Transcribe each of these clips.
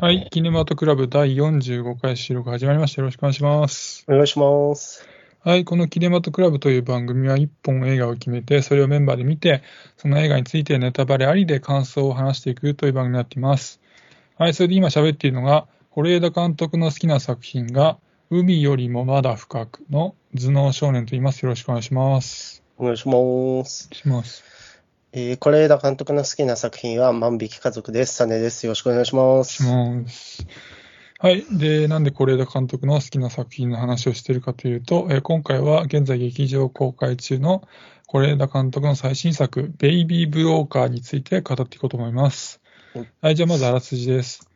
はい、キネマトクラブ第45回収録始まりました。よろしくお願いします。お願いします。はい、このキネマトクラブという番組は1本映画を決めて、それをメンバーで見て、その映画についてネタバレありで感想を話していくという番組になっています。はい、それで今喋っているのが、是枝監督の好きな作品が、海よりもまだ深くの頭脳少年と言います。よろしくお願いします。お願いします。します。えー、是枝監督の好きな作品は万引き家族です。サネです。よろしくお願いします。はい。で、なんで是枝監督の好きな作品の話をしているかというと、えー今回は現在劇場公開中の是枝監督の最新作、ベイビー・ブローカーについて語っていこうと思います。はい。じゃあまずあらすじです。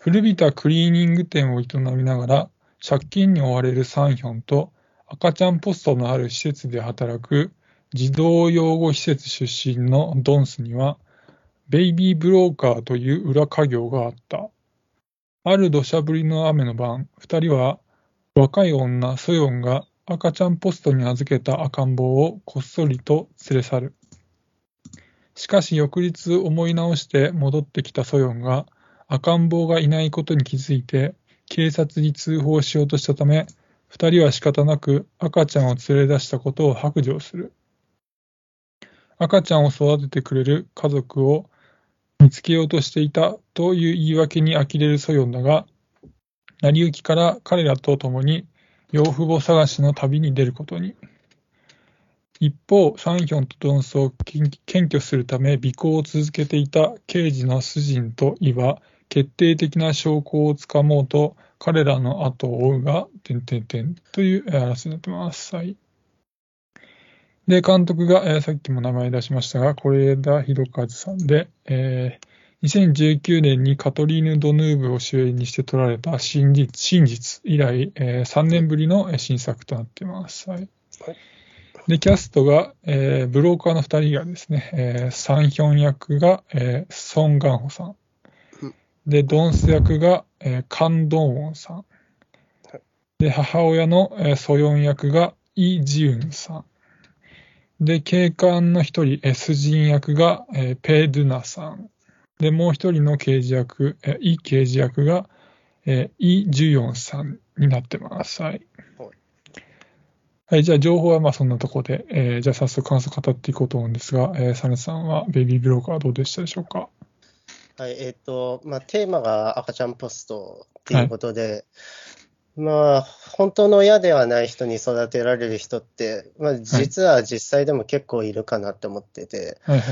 古びたクリーニング店を営みながら、借金に追われるサンヒョンと赤ちゃんポストのある施設で働く児童養護施設出身のドンスには、ベイビーブローカーという裏家業があった。ある土砂降りの雨の晩、二人は若い女ソヨンが赤ちゃんポストに預けた赤ん坊をこっそりと連れ去る。しかし翌日思い直して戻ってきたソヨンが赤ん坊がいないことに気づいて警察に通報しようとしたため、二人は仕方なく赤ちゃんを連れ出したことを白状する。赤ちゃんを育ててくれる家族を見つけようとしていたという言い訳に呆れるソヨンだが、成り行きから彼らと共に養父母探しの旅に出ることに。一方、サンヒョンとドンスを検挙するため尾行を続けていた刑事のスジンとイは、決定的な証拠をつかもうと彼らの後を追うが、点々点というえーあらすじになってます。はい。で、監督が、えーさっきも名前出しましたが、是枝裕和さんで、えー2019年にカトリーヌ・ドヌーブを主演にして撮られた真実真実以来、え3年ぶりのえー新作となっています。はいはい。で、キャストが、えーブローカーの2人がですね、えーサンヒョン役が、えーソン・ガンホさん。で、ドンス役が、えーカン・ドンウォンさん。で、母親の、えーソヨン役がイ・ジウンさん。で、警官の一人、えースジン役が、えーペ・ドゥナさん。で、もう一人の刑事役、えーイ刑事役が、えーイ・ジュヨンさんになってます。はいはい。はい、じゃあ情報はまあそんなところで、えーじゃあ早速感想語っていこうと思うんですが、えーサネさんはベビーブローカーはどうでしたでしょうか？はい、えっ、と、まあ、テーマが赤ちゃんポストっていうことで、まあ、本当の親ではない人に育てられる人って、まあ、実は実際でも結構いるかなって思ってて、はい。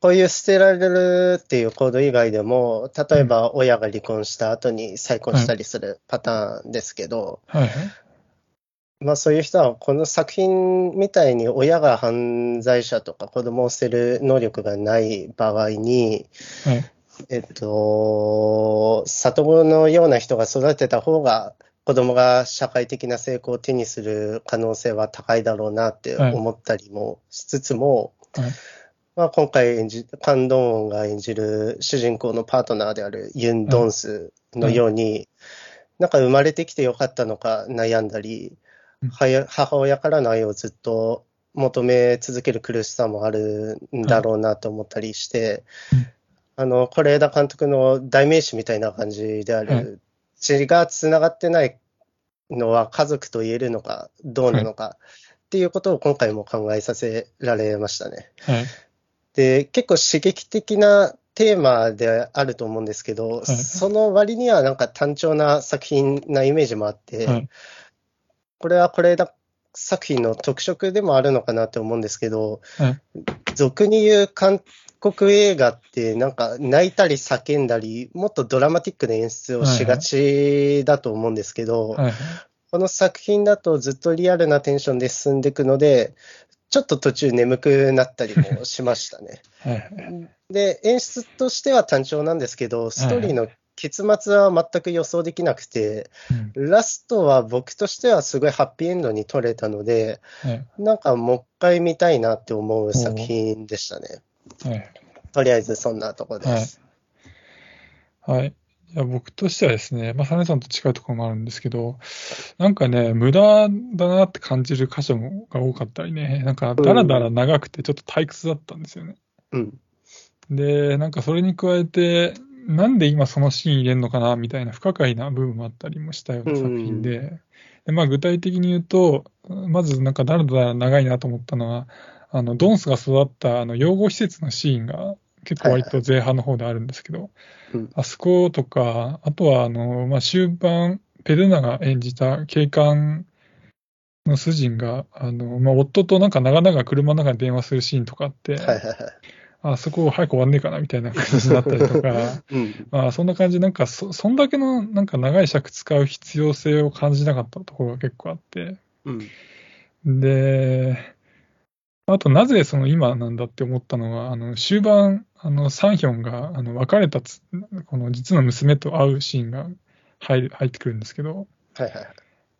こういう捨てられるっていう行動以外でも、例えば親が離婚した後に再婚したりするパターンですけど、はいはい。まあそういう人はこの作品みたいに親が犯罪者とか子供を捨てる能力がない場合に、はい。えっと、里子のような人が育てた方が子供が社会的な成功を手にする可能性は高いだろうなって思ったりもしつつも、はい。まあ、今回演じ、カン・ドンウォンが演じる主人公のパートナーであるユン・ドンスのように、なんか生まれてきてよかったのか悩んだりうん、はや母親からの愛をずっと求め続ける苦しさもあるんだろうなと思ったりしてうん、あの、是枝監督の代名詞みたいな感じであはいる、血が繋がってないのは家族と言えるのか、どうなのかっていうことを今回も考えさせられましたね。はい。で、結構刺激的なテーマであると思うんですけど、いその割にはなんか単調な作品なイメージもあって、はいこれは是枝作品の特色でもあるのかなって思うんですけど、はい俗に言う韓国映画ってなんか泣いたり叫んだり、もっとドラマティックな演出をしがちだと思うんですけど。この作品だとずっとリアルなテンションで進んでいくので、ちょっと途中眠くなったりもしましたね。で、演出としては単調なんですけど、ストーリーの結末は全く予想できなくて、うんラストは僕としてはすごいハッピーエンドに撮れたので、はいなんかもう一回見たいなって思う作品でしたね。はい。とりあえずそんなとこです。はい。いや僕としてはですね、まあ、サネさんと近いところもあるんですけど、なんかね、無駄だなって感じる箇所もが多かったりね、なんかだらだら長くてちょっと退屈だったんですよね。うん。で、なんかそれに加えて、なんで今そのシーン入れるのかなみたいな不可解な部分もあったりもしたような作品で、でまあ、具体的に言うと、まずなんかだらだら長いなと思ったのは、あのドンスが育ったあの養護施設のシーンが結構割と前半の方であるんですけど、うん。あそことか、あとはあの、まあ、終盤、ペルナが演じた警官の主人が、あのまあ、夫となんか長々車の中で電話するシーンとかあって、はいはいはい。あそこ早く終わんねえかなみたいな感じになったりとか、うん。まあそんな感じで、なんかそ、そんだけのなんか長い尺使う必要性を感じなかったところが結構あって、うん。で、あとなぜその今なんだって思ったのは、あの終盤、あのサンヒョンがあの別れたつこの実の娘と会うシーンが入る入ってくるんですけど、はいはいはい。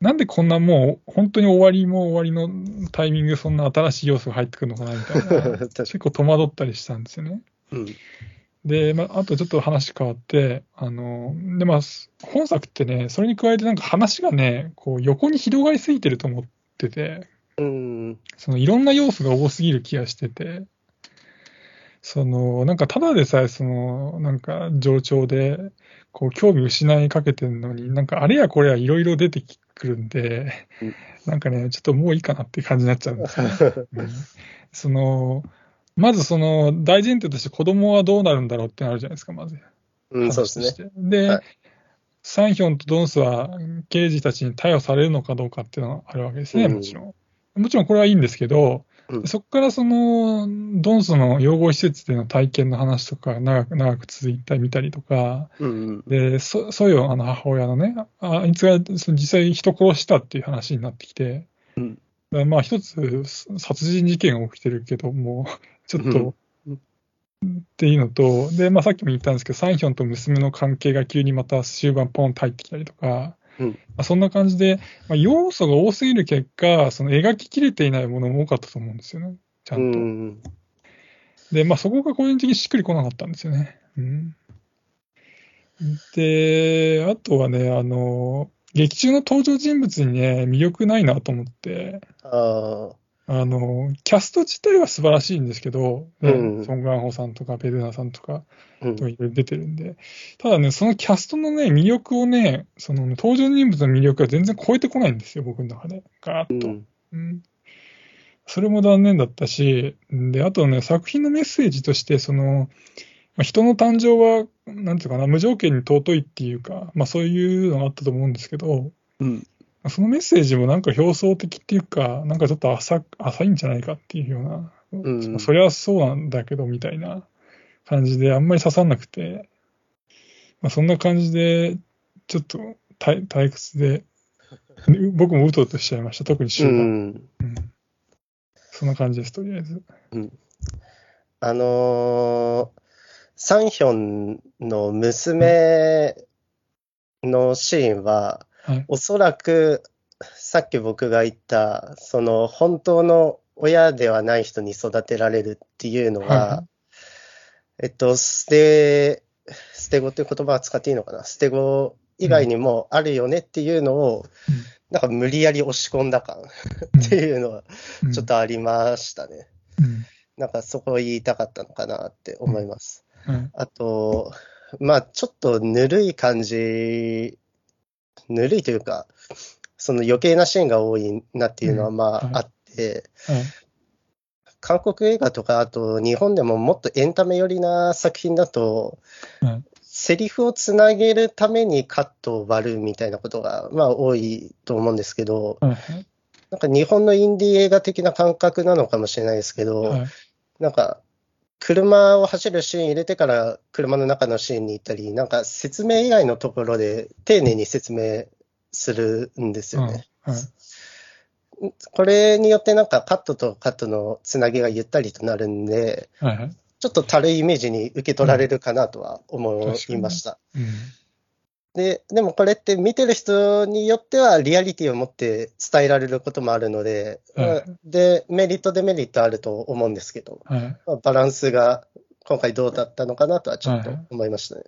なんでこんなもう本当に終わりも終わりのタイミングでそんな新しい要素が入ってくるのかなみたいな、結構戸惑ったりしたんですよね。に。うん。で、まあ、あとちょっと話変わって、あの、で、まあ、本作ってね、それに加えてなんか話がね、こう横に広がりすぎてると思ってて、うん。そのいろんな要素が多すぎる気がしてて、その、なんかただでさえ、その、なんか冗長で、こう興味失いかけてるのに、なんかあれやこれやいろいろ出てくるんでうん、なんかね、ちょっともういいかなって感じになっちゃうんですよね。うんその、まずその大前提として子供はどうなるんだろうってのあるじゃないですか、まず。うん、そうですねで、はいサンヒョンとドンスは刑事たちに逮捕されるのかどうかっていうのがあるわけですね、うんもちろん。もちろんこれはいいんですけど、うん。そこからその、ドンスの養護施設での体験の話とか長く長く続いたり見たりとか、うん。で、そソヨ、あの母親のね、ああいつがその実際人殺したっていう話になってきて、うん。まあ一つ殺人事件が起きてるけども、ちょっと、うんっていうのと、で、まあさっきも言ったんですけど、サンヒョンと娘の関係が急にまた終盤ポンと入ってきたりとか、うんまあ、そんな感じで、まあ、要素が多すぎる結果、その描ききれていないものも多かったと思うんですよね、ちゃうんと。ん。で、まあそこが個人的にしっくりこなかったんですよね。うん、で、あとはね、あの、劇中の登場人物にね、魅力ないなと思って、ああ。あの、キャスト自体は素晴らしいんですけど、ねうんソン・ガンホさんとか、ベルナさんとか、出てるんで、ただね、そのキャストのね、魅力をね、その登場人物の魅力が全然超えてこないんですよ、僕の中で。ガーッと。うん。うんそれも残念だったし、で、あとね、作品のメッセージとして、その、まあ人の誕生は、なんていうかな、無条件に尊いっていうか、まあそういうのがあったと思うんですけど、うん。そのメッセージもなんか表層的っていうか、なんかちょっと浅浅いんじゃないかっていうような、うん。それはそうなんだけどみたいな感じで、あんまり刺さんなくて、まあ、そんな感じで、ちょっと退退屈で、僕もうとうとしちゃいました、特にう終盤。ん。うん。そんな感じです、とりあえず。あのーサンヒョンの娘のシーンは、はい。おそらく、さっき僕が言った、その本当の親ではない人に育てられるっていうのはが、えっと、捨て、捨て子っていう言葉は使っていいのかな？捨て子以外にもあるよねっていうのを、なんか無理やり押し込んだ感っていうのはうん。ちょっとありましたね。うん。なんかそこを言いたかったのかなって思います。はい。あと、まあちょっとぬるい感じ、ぬるいというか、その余計なシーンが多いなっていうのはまはいああって、はい韓国映画とか、あと日本でももっとエンタメ寄りな作品だと、はいセリフをつなげるためにカットを割るみたいなことが、まあ多いと思うんですけど、はいなんか日本のインディー映画的な感覚なのかもしれないですけど、はいなんか、車を走るシーン入れてから車の中のシーンに行ったり、なんか説明以外のところで丁寧に説明するんですよね。はいこれによってなんかカットとカットのつなぎがゆったりとなるんで、はいはいちょっと軽いイメージに受け取られるかなとは思いました。うんで、でもこれって見てる人によってはリアリティを持って伝えられることもあるので、はいで、メリット、デメリットあると思うんですけど、はいまあバランスが今回どうだったのかなとはちょっと思いましたね。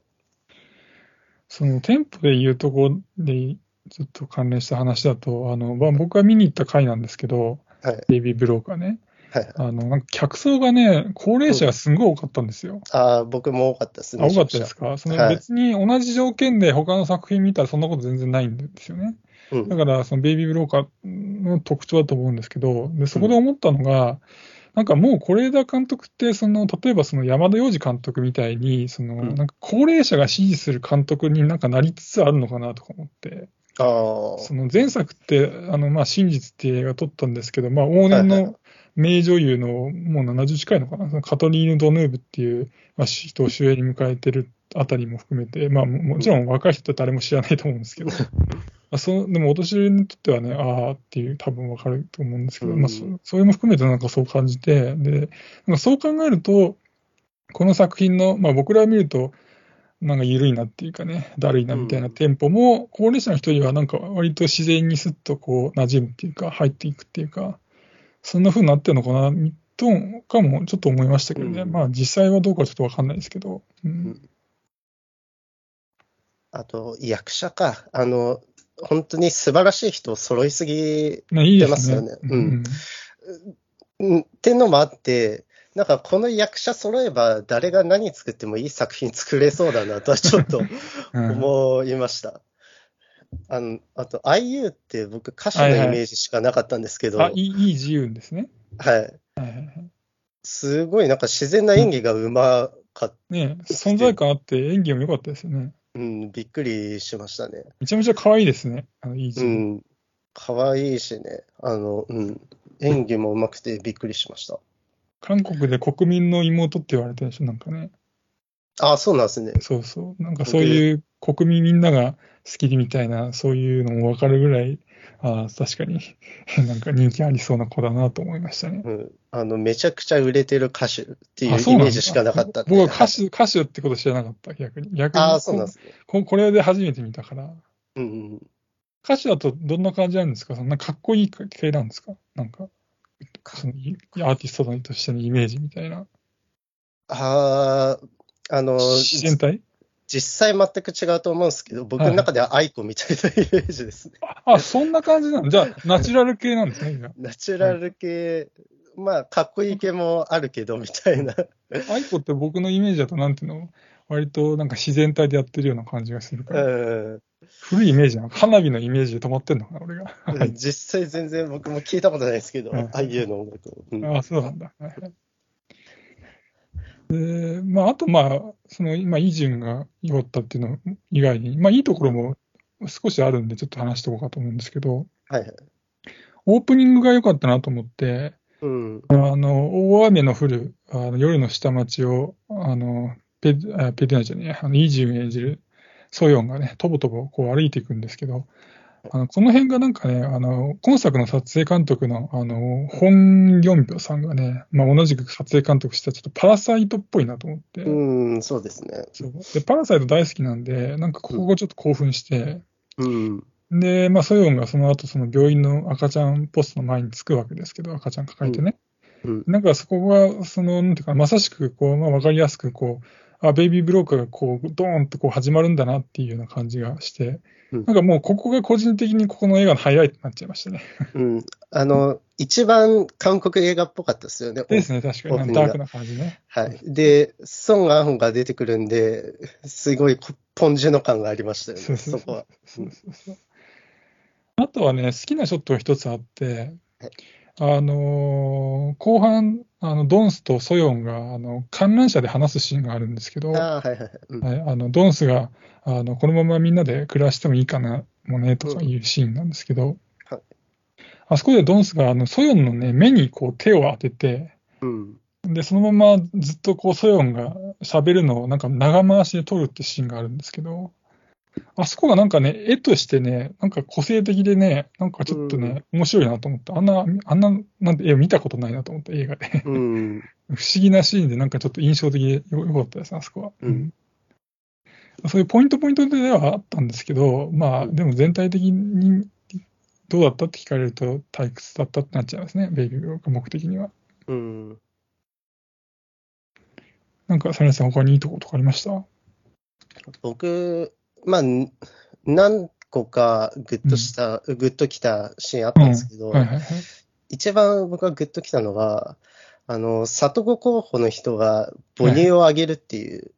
その店舗で言うところで、ちょっと関連した話だと、あの、まあ、僕が見に行った回なんですけど、はい。ベイビーブローカーね。はい。あの、客層がね、高齢者がすごい多かったんですよ。ああ、僕も多かったですね。あ多かったですか？そのはい別に同じ条件で他の作品見たらそんなこと全然ないんですよね。うんだから、そのベイビーブローカーの特徴だと思うんですけど、で、そこで思ったのが、なんかもう是枝監督って、その、例えばその山田洋次監督みたいに、その、うんなんか高齢者が支持する監督になんかなりつつあるのかなとか思って、ああ、その前作って、あの、まあ、真実っていう映画撮ったんですけど、まあ、往年の名女優の、もう70近いのかな、カトリーヌ・ドヌーブっていう、まあ、人を主演に迎えてるあたりも含めて、まあ、ももちろん若い人って誰も知らないと思うんですけど、まあ、そうでもお年寄りにとってはね、ああっていう、多分わかると思うんですけど、うん。まあそ、そういうのも含めてなんかそう感じて、で、なんかそう考えると、この作品の、まあ、僕ら見ると、なんか緩いなっていうかね、だるいなみたいなテンポも、高齢者の人にはなんか割と自然にスッとこう馴染むっていうか、入っていくっていうか、そんな風になってるのかな、とかもちょっと思いましたけどね。うんまあ実際はどうかはちょっとわかんないですけど。うんあと、役者か。あの、本当に素晴らしい人揃いすぎまあいいで出ますすね。よねうんうんってのもあって、なんかこの役者揃えば誰が何作ってもいい作品作れそうだなとはちょっと うん思いました。あのあと、IU って僕歌手のイメージしかなかったんですけど、あ、いい、いい自由ですね。はい。はいはいはいすごいなんか自然な演技がうまかった。ね存在感あって演技も良かったですよね。うん、びっくりしましたね。めちゃめちゃ可愛いですね。あの、いい。うん。可愛いしね。あの、うん。演技もうまくてびっくりしました。韓国で国民の妹って言われてるでしょ、なんかね。あ、そうなんですね。そうそう。なんかそういう国民みんなが好きみたいな、そういうのもわかるぐらい、ああ、確かに、なんか人気ありそうな子だなと思いましたね。うん。あの、めちゃくちゃ売れてる歌手っていうイメージしかなかった。僕は歌手、歌手ってこと知らなかった、逆に。逆にああ、そうなんですね。ここれで初めて見たから。うんうん。歌手だとどんな感じなんですか？そんなかっこいい系なんですか？なんか、そのいアーティストとしてのイメージみたいな。ああ、あの、自然体？実際全く違うと思うんですけど、僕の中では愛子みたいなイメージですね。あ、そんな感じなの？じゃあ、ナチュラル系なんですね、ナチュラル系、まあ、かっこいい系もあるけど、みたいな。あ。 aiko って僕のイメージだと、なんていうの？割となんか自然体でやってるような感じがするから。ん。古いイメージなの？花火のイメージで止まってんのかな、俺が？はい実際全然僕も聞いたことないですけど、はいああいうの音楽を。うんあそうなんだ。まあ、あと、まあ、その、今、イ・ジウンが良かったっていうの以外に、まあ、いいところも少しあるんで、ちょっと話しておこうかと思うんですけど、はいはい。オープニングが良かったなと思って、うん。あの、大雨の降る、あの、夜の下町を、あの、ペ、あペデナじゃねえ、あの、イジュン演じるソヨンがね、とぼとぼこう歩いていくんですけど、あの、この辺がなんかね、あの、今作の撮影監督の、あの、ホン・ギョンピョさんがね、まあ、同じく撮影監督したちょっとパラサイトっぽいなと思って、うん、そうですね。そうで、パラサイト大好きなんで、なんかここがちょっと興奮して、うん。で、まあ、ソヨンがその後、その病院の赤ちゃんポストの前に着くわけですけど、赤ちゃん抱えてね。うん。なんかそこが、その、なんていうか、まさしく、こう、まあ、わかりやすく、こう、あ、ベイビーブローカーがこう、ドーンってこう始まるんだなっていうような感じがして、うんなんかもうここが個人的にここの映画のハイライトになっちゃいましたね。うん。あの、一番韓国映画っぽかったですよね。ですね、確かに。ダークな感じね。はい。で、ソン・ガンホンが出てくるんで、すごいこポンジュの感がありましたよね、そうそうそこは。そうそうそうあとはね、好きなショットが一つあってはい、あのー後半、あの、ドンスとソヨンが、あの、観覧車で話すシーンがあるんですけど、はいはいはい。うんはい、あのドンスがあのこのままみんなで暮らしてもいいかなもねとかいうシーンなんですけど、はいあそこでドンスがあのソヨンの、ね、目にこう手を当てて、うん。でそのままずっとこうソヨンが喋るのをなんか長回しで撮るってシーンがあるんですけど、あそこがなんかね、絵としてね、なんか個性的でね、なんかちょっとね、面白いなと思った。あんな、あんな、なんて絵を見たことないなと思った映画で。うん。不思議なシーンで、なんかちょっと印象的でよよかったですね、あそこは。うんそういうポイントポイントではあったんですけど、まあ、うんでも全体的にどうだったって聞かれると退屈だったってなっちゃいますね、ベイビーが目的には。うん。なんか、サネさん、他にいいとことかありました？僕、まあ、ん何個かグッとした、グッときたシーンあったんですけど、はいはいはい。一番僕がグッときたのは、あの、里子候補の人が母乳をあげるっていう。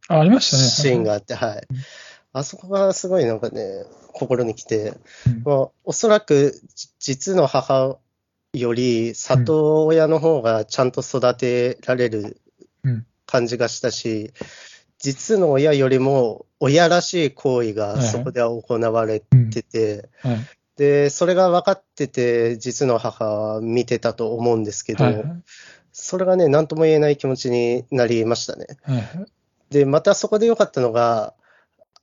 シーンがあって、はい。あそこがすごいなんかね、心に来て、うん。まあ、おそらくじ実の母より里親の方がちゃんと育てられるうん。感じがしたし、実の親よりも親らしい行為がはいはいそこでは行われうんてて、はい。で、それが分かってて、実の母は見てたと思うんですけど、はい。それがね、なんとも言えない気持ちになりましたね。はい。で、またそこで良かったのが、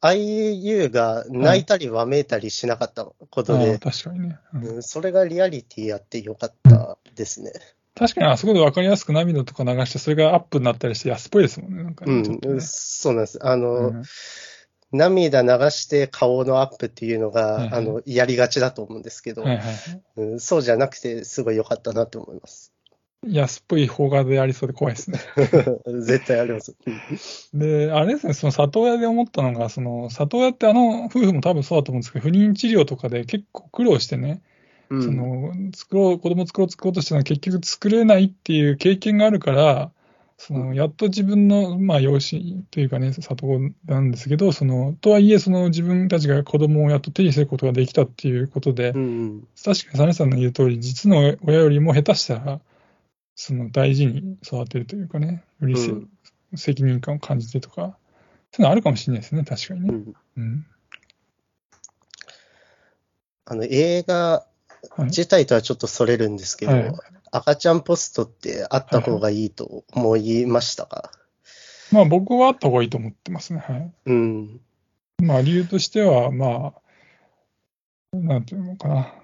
IU が泣いたりわめいたりしなかったことで、ああ確かにね。うんうんそれがリアリティやって良かったですね。確かにあそこで分かりやすく涙とか流して、それがアップになったりして安っぽいですもんね。なんかうんねちょっとね、そうなんです。あの、うん涙流して顔のアップっていうのが、はいはいあの、やりがちだと思うんですけど、はいはい。うんそうじゃなくて、すごい良かったなと思います。安っぽい方がでありそうで怖いですね。絶対あります。うんで、あれですね、その里親で思ったのが、その里親ってあの夫婦も多分そうだと思うんですけど、不妊治療とかで結構苦労してね、うんその作ろう、子供作ろう作ろうとしてるのは結局作れないっていう経験があるから、そのやっと自分の、まあ、養子というかね、里子なんですけど、そのとはいえ、その自分たちが子供をやっと手にすることができたっていうことで、うん確かにサネさんの言う通り、実の親よりも下手したら、その大事に育てるというかね、よりせうん責任感を感じてとか、そういうのあるかもしれないですね、確かにね。うんうん。あの、映画はい。自体とはちょっとそれるんですけど、はい赤ちゃんポストってあった方がいいと思いましたか、まあ僕はあった方がいいと思ってますね。はい。うん。まあ理由としては、まあ、なんていうのかな。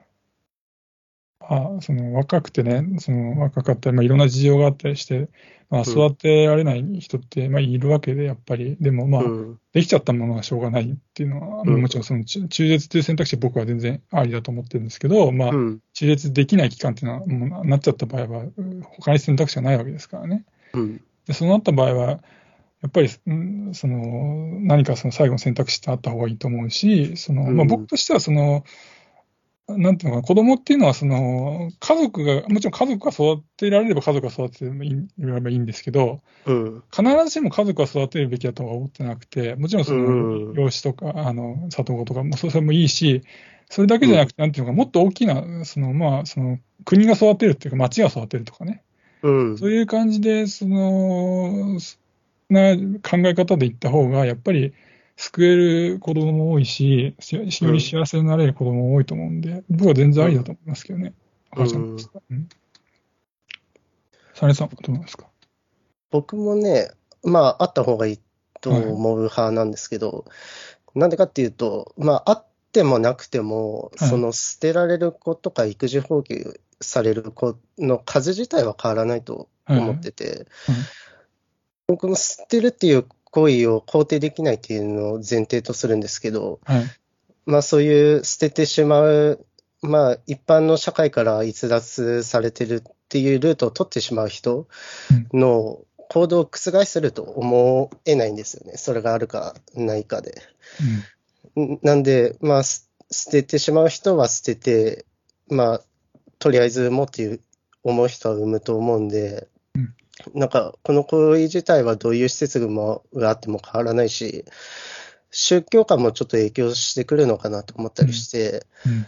あその若くてね、その若かったり、まあ、いろんな事情があったりして、まあ、うん育てられない人って、まあ、いるわけで、やっぱり。でも、まあ、うんできちゃったものがしょうがないっていうのは、うんもちろんその中中絶という選択肢は僕は全然ありだと思ってるんですけど、まあう、ん。中絶できない期間っていうのは、もうなっちゃった場合は、うん他に選択肢がないわけですからね。うん。で、そうなった場合は、やっぱり、うんその、何かその最後の選択肢ってあった方がいいと思うし、その、まあうん僕としては、その、なんていうのかな、子供っていうのは、その、家族が、もちろん家族が育てられれば家族が育てればいいればいいんですけど、うん。必ずしも家族が育てるべきだとは思ってなくて、もちろんそうんの養子とか、あの里子とかもそれもいいし、それだけじゃなくて、なんていうのか、もっと大きな、そのまあ、その国が育てるっていうか、町が育てるとかね、うん。そういう感じで、そのな考え方でいった方が、やっぱり救える子供も多いし、しより幸せになれる子供も多いと思うんで、僕は全然ありだと思いますけどね、うん。赤ちゃんとしてうん。サネさんはどうなんですか？僕もね、まあ、あった方がいいと思う派なんですけど、なんでかっていうと、まあ、あってもなくても、はい。その捨てられる子とか育児放棄される子の数自体は変わらないと思ってて、僕も捨てるっていう行為を肯定できないっていうのを前提とするんですけど、はい。まあそういう捨ててしまう、まあ一般の社会から逸脱されてるっていうルートを取ってしまう人の行動を覆せると思えないんですよね。それがあるかないかで。んなんで、まあす捨ててしまう人は捨てて、まあとりあえずもっていう思う人は産むと思うんで、うんなんかこの行為自体はどういう施設もがあっても変わらないし、宗教観もちょっと影響してくるのかなと思ったりして、うん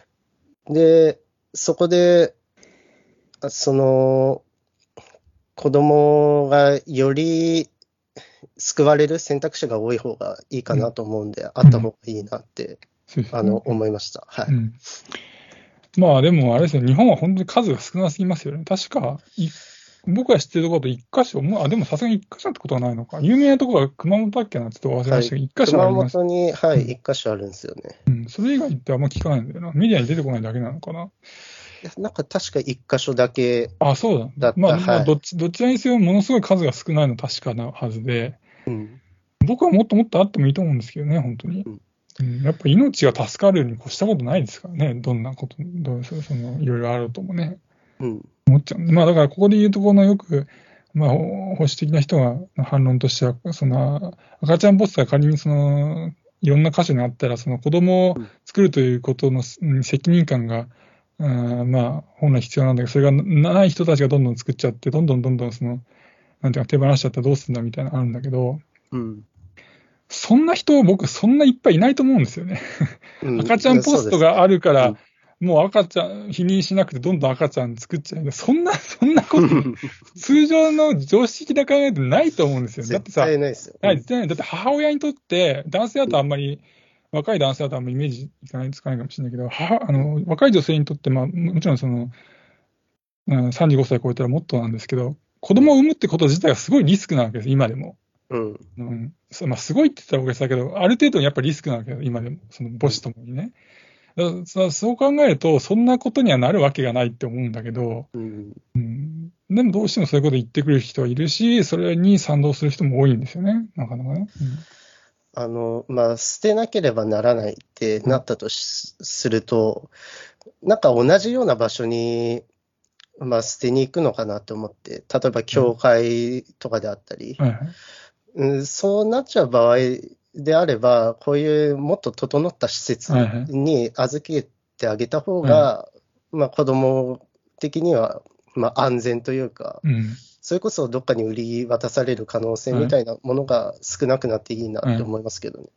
で、そこで、あその、子供がより救われる選択肢が多い方がいいかなと思うんで、あった方がいいなって、あの、思いました。はい。うんまあでもあれですよ、日本は本当に数が少なすぎますよね。確か、い僕が知ってるところだと一箇所、もうあ、でもさすがに一箇所ってことはないのか。有名なところは熊本だっけなってちょっと忘れましたけど、一、箇所あ熊ります。本に、はい、うん一箇所あるんですよね。うん。それ以外ってあんま聞かないんだよな。メディアに出てこないだけなのかな。いやなんか確か一箇所だけ、あ、そうだ。だったまあ、まあ、はいどっち、どちらにせよものすごい数が少ないのは確かなはずで、うん、僕はもっともっとあってもいいと思うんですけどね、本当に。うんうん、やっぱ命が助かるに越したことないですからね、どんなこと、どうそのいろいろあるともね。うん、思っちゃう。まあだからここで言うとこのよく、まあ保守的な人が反論としては、その赤ちゃんポスターが仮にそのいろんな箇所にあったら、その子供を作るということのうん責任感がうん、まあ、本来必要なんだけど、それがない人たちがどんどん作っちゃって、どんどんどんどんその、なんていうか、手放しちゃったらどうするんだみたいなのあるんだけど、うん。そんな人、僕、そんないっぱいいないと思うんですよね。うん 赤ちゃんポストがあるから、うんもう赤ちゃん、否認しなくて、どんどん赤ちゃん作っちゃう。そんな、そんなこと、通常の常識的な考えでないと思うんですよ。だって絶さ、対ないですよ。だって母親にとって、男性だとあんまり、若い男性だとあんまりイメージいかない、つかないかもしれないけど、母あの若い女性にとって、まあ、ももちろんその、うん、35歳超えたらもっとなんですけど、子供を産むってこと自体がすごいリスクなわけです、今でも。うん。うんまあ、すごいって言ったら大げさだけど、ある程度やっぱりリスクなわけよ、今でも、その母子ともにね。だからさそう考えると、そんなことにはなるわけがないって思うんだけど、うん。うん、でもどうしてもそういうこと言ってくる人はいるし、それに賛同する人も多いんですよね、なかなかね。あの、まあ、捨てなければならないってなったとしすると、なんか同じような場所に、まあ、捨てに行くのかなと思って、例えば教会とかであったり、うん、そうなっちゃう場合であれば、こういうもっと整った施設に預けてあげた方が、まあ、子供的には、まあ、安全というか、うんそれこそどっかに売り渡される可能性みたいなものが少なくなっていいなって思いますけどね。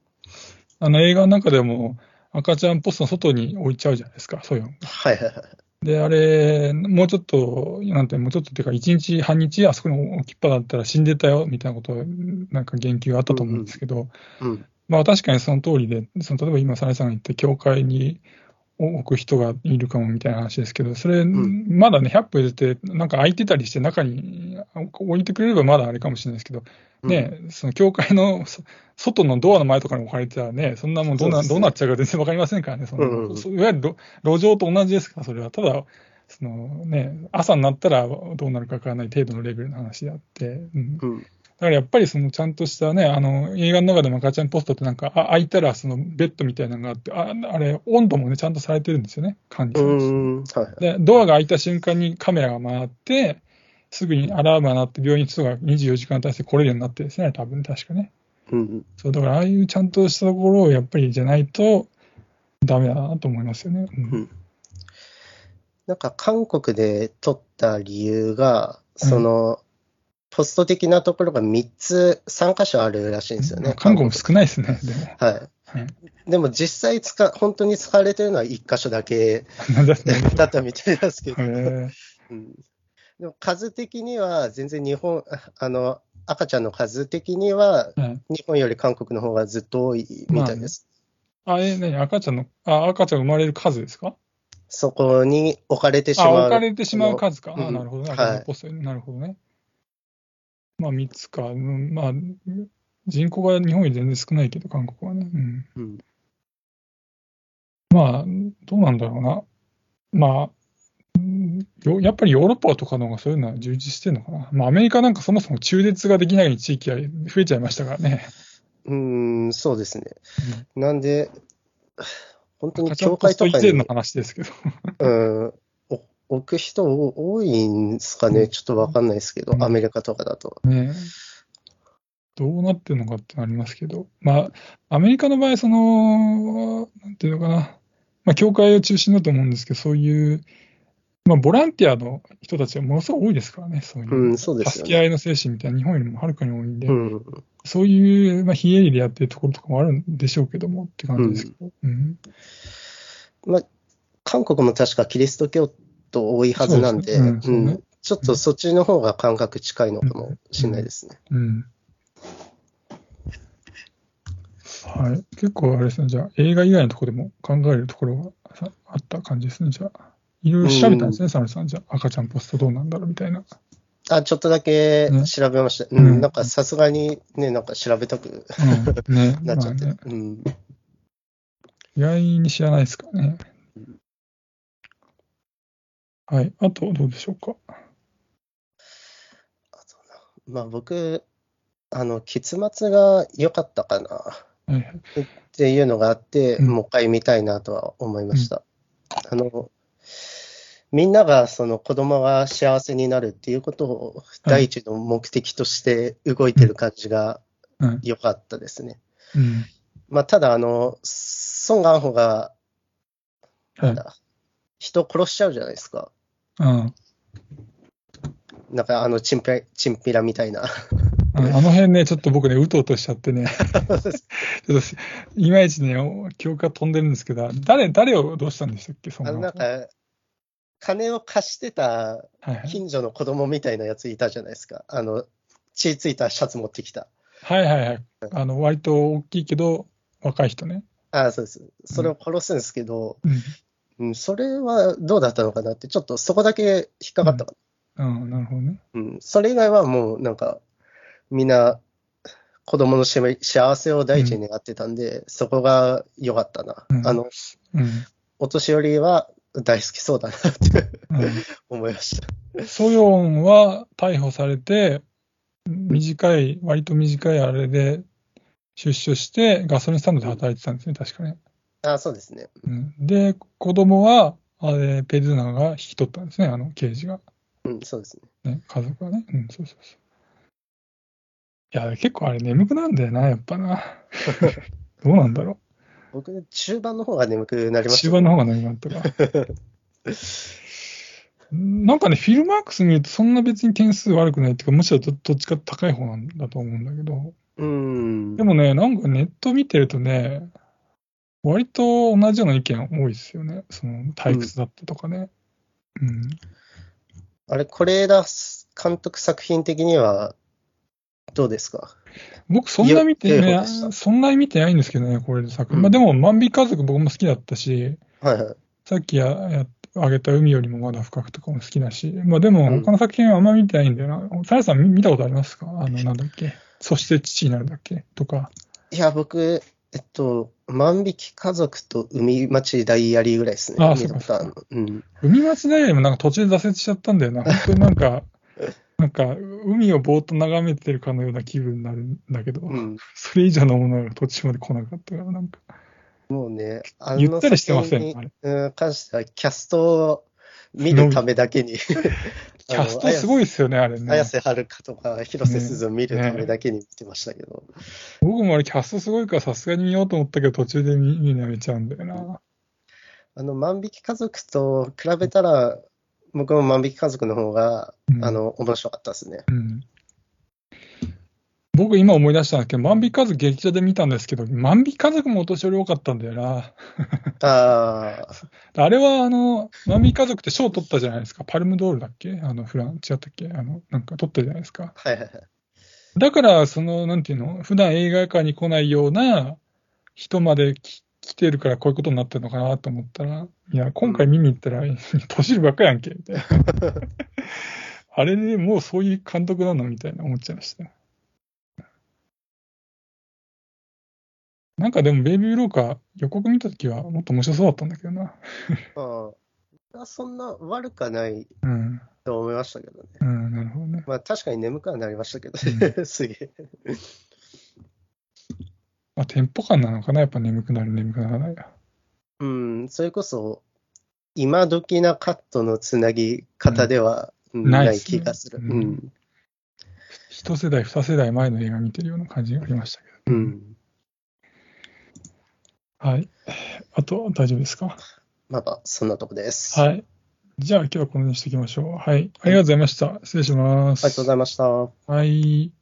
あの映画の中でも赤ちゃんポストの外に置いちゃうじゃないですか、そういうの。はいはいはい。で、あれ、もうちょっと、なんて、もうちょっとっていうか、一日、半日、あそこに置きっぱだったら死んでたよ、みたいなこと、なんか言及があったと思うんですけど、うん。まあ確かにその通りで、その例えば今、サラさんが言って、教会に置く人がいるかもみたいな話ですけど、それ、ん。まだね、100歩入れて、なんか空いてたりして、中に置いてくれればまだあれかもしれないですけど、ね、その教会のそ外のドアの前とかに置かれてたらね、そんなもんどうなどうなっちゃうか全然わかりませんからね、そのいわゆる路路上と同じですから、それは。ただ、そのね、朝になったらどうなるかわからない程度のレベルの話であって、うん、だうん。からやっぱりそのちゃんとしたね、あの映画の中でも赤ちゃんポストってなんか、あ開いたらそのベッドみたいなのがあって、ああれ、温度もね、ちゃんとされてるんですよね、管理うされて。はい。で、ドアが開いた瞬間にカメラが回って、すぐにアラームが鳴って、病院の人が24時間体制来れるようになってですね、多分確かね。うん。そう、だからああいうちゃんとしたところをやっぱりじゃないとダメだなと思いますよね。うんうんなんか韓国で取った理由が、その、ポスト的なところが3つ、3箇所あるらしいんですよね。韓国も少ないですね、でも。はい。でも実際使、本当に使われてるのは1箇所だけだったみたいですけど、うん。でも数的には全然日本、あの、赤ちゃんの数的にははい。日本より韓国の方がずっと多いみたいです。あ、え、何？赤ちゃんの、あ、赤ちゃん生まれる数ですか？そこに置かれてしあ、まう。置かれてしまう数か。あ、うん。なるほどなるほどね。まあ、3つか。うんまあ、人口が日本より全然少ないけど、韓国はね。うん。うんまあ、どうなんだろうな。まあ、やっぱりヨーロッパとかの方がそういうのは充実してるのかな。まあ、アメリカなんかそもそも中絶ができない地域が増えちゃいましたからね。うーん、そうですね。なんで、本当に教会とかにの話ですけど。うんお置く人多いんですかね、ちょっとわかんないですけど、うん。アメリカとかだと。ね。どうなってるのかってありますけど、まあ、アメリカの場合、その、なんていうのかな、まあ、教会を中心だと思うんですけど、そういう、まあ、ボランティアの人たちがものすごい多いですからね、そういう。うん、そうですよね。助け合いの精神みたいな、日本よりもはるかに多いんで、うん、そういう、まあ、非営利でやってるところとかもあるんでしょうけどもって感じですけど。うん。まあ、韓国も確かキリスト教徒多いはずなんで、そうんちょっとそっちの方が感覚近いのかもしれないですね。うんはい。結構あれですね、じゃあ映画以外のところでも考えるところがさあった感じですね、じゃあ。いろいろ調べたんですね、サムさん。じゃあ赤ちゃんポストどうなんだろうみたいな。あ、ちょっとだけね調べました。うんうん、なんかさすがにね、なんか調べたくうん。ね。なっちゃって。まあねうん。意外に知らないですからね。はい。あと、どうでしょうか？あとなまあ僕、あの、結末が良かったかなはいはい。っていうのがあって、うんもう一回見たいなとは思いました。あの、みんながその子供が幸せになるっていうことを第一の目的として動いてる感じがうん。良かったですね。うん。まあ、ただ、あの、ソン・ガンホが、はないん。だ、人殺しちゃうじゃないですか。うん。なんかあのチンピラ、チンピラみたいな。あの辺ね、ちょっと僕ね、うとうとしちゃってね、ちょっといまいちね、お記憶が飛んでるんですけど、誰、誰をどうしたんでしたっけ、そあののなんか、金を貸してたはいはい近所の子供みたいなやついたじゃないですか。あの、血ついたシャツ持ってきた。はいはいはい。あの、割と大きいけど、若い人ね。ああ、そうです。それを殺すんですけど、うん。うん、それはどうだったのかなって、ちょっとそこだけ引っかかったかうん、なるほどね。な。うん、それ以外はもうなんか、みんな子供のし幸せを第一に願ってたんで、そこが良かったな。うんあの、うん。お年寄りは大好きそうだなってうん 思いました。ソヨンは逮捕されて、短い、割と短いあれで出所して、ガソリンスタンドで働いてたんですね、確かね。あそうですね。うん、で、子供は、あれ、ペドゥナが引き取ったんですね、あの刑事が。うん、そうですね。ね、家族がね。うん、そうそうそう。いや、結構あれ眠くなるんだよな、やっぱな。どうなんだろ僕、中盤の方が眠くなりう。ました。中盤の方が眠くなったか。なんかね、フィルマークス見るとそんな別に点数悪くないっていうか、むしろどどっちか高い方なんだと思うんだけど。うんで。もね、なんかネット見てるとね、割と同じような意見多いですよね。その退屈だったとかね。うん。あれ、是枝監督作品的にはどうですか？僕そんな見てねそんなに見てないんですけどね、これで作品。うんまあでも、万引き家族僕も好きだったし、はいはい。さっきややあげた海よりもまだ深くとかも好きだし、まあでもうん他の作品はあんま見てないんだよな。さやさん見見たことありますか？あの、なんだっけ？そして父になるだっけ？とか。いや、僕、えっと、万引き家族と海町ダイアリーぐらいですね。ああ見たことあるの。うん。海町ダイヤリーもなんか途中で挫折しちゃったんだよな。本当になんか、なんか、海をぼーっと眺めてるかのような気分になるんだけど、うん。それ以上のものが途中まで来なかったから、なんか、もうね、あ ゆったりしてませんあれにうん関しては、キャストを見るためだけに、キャストすごいですよね、あれね。綾瀬はるかとか広瀬すずを見るためだけに見てましたけど。僕もあれキャストすごいからさすがに見ようと思ったけど、途中で見見やめちゃうんだよな。あの、万引き家族と比べたら、僕も万引き家族の方が、うんあの、面白かったですね。うん僕今思い出したんですけど、万引き家族劇場で見たんですけど、万引き家族もお年寄り多かったんだよな。ああ、あれはあの、万引き家族って賞取ったじゃないですか。パルムドールだっけ？あの、フラン、違ったっけ？あの、なんか取ったじゃないですか。はいはいはい。だから、その、なんていうの、普段映画館に来ないような人までき来てるからこういうことになってるのかなと思ったら、いや、今回見に行ったら、年寄りばっかやんけ、みたいな。あれでもうそういう監督なの？みたいな思っちゃいました。なんかでも、ベイビー・ブローカー予告見たときはもっと面白そうだったんだけどな。ああそんな悪くはないうん。と思いましたけどね。うん、なるほどね。まあ確かに眠くはなりましたけどね。すげえ。まあ、テンポ感なのかなやっぱ眠くなる、眠くならないが。うん、それこそ、今時なカットのつなぎ方ではうんないないっすね気がする。ううんん。一世代、二世代前の映画見てるような感じがありましたけど。うん。はい。あと、大丈夫ですか？まだそんなとこです。はい。じゃあ今日はこのようにしておきましょう。はい。ありがとうございました。失礼します。ありがとうございました。はい。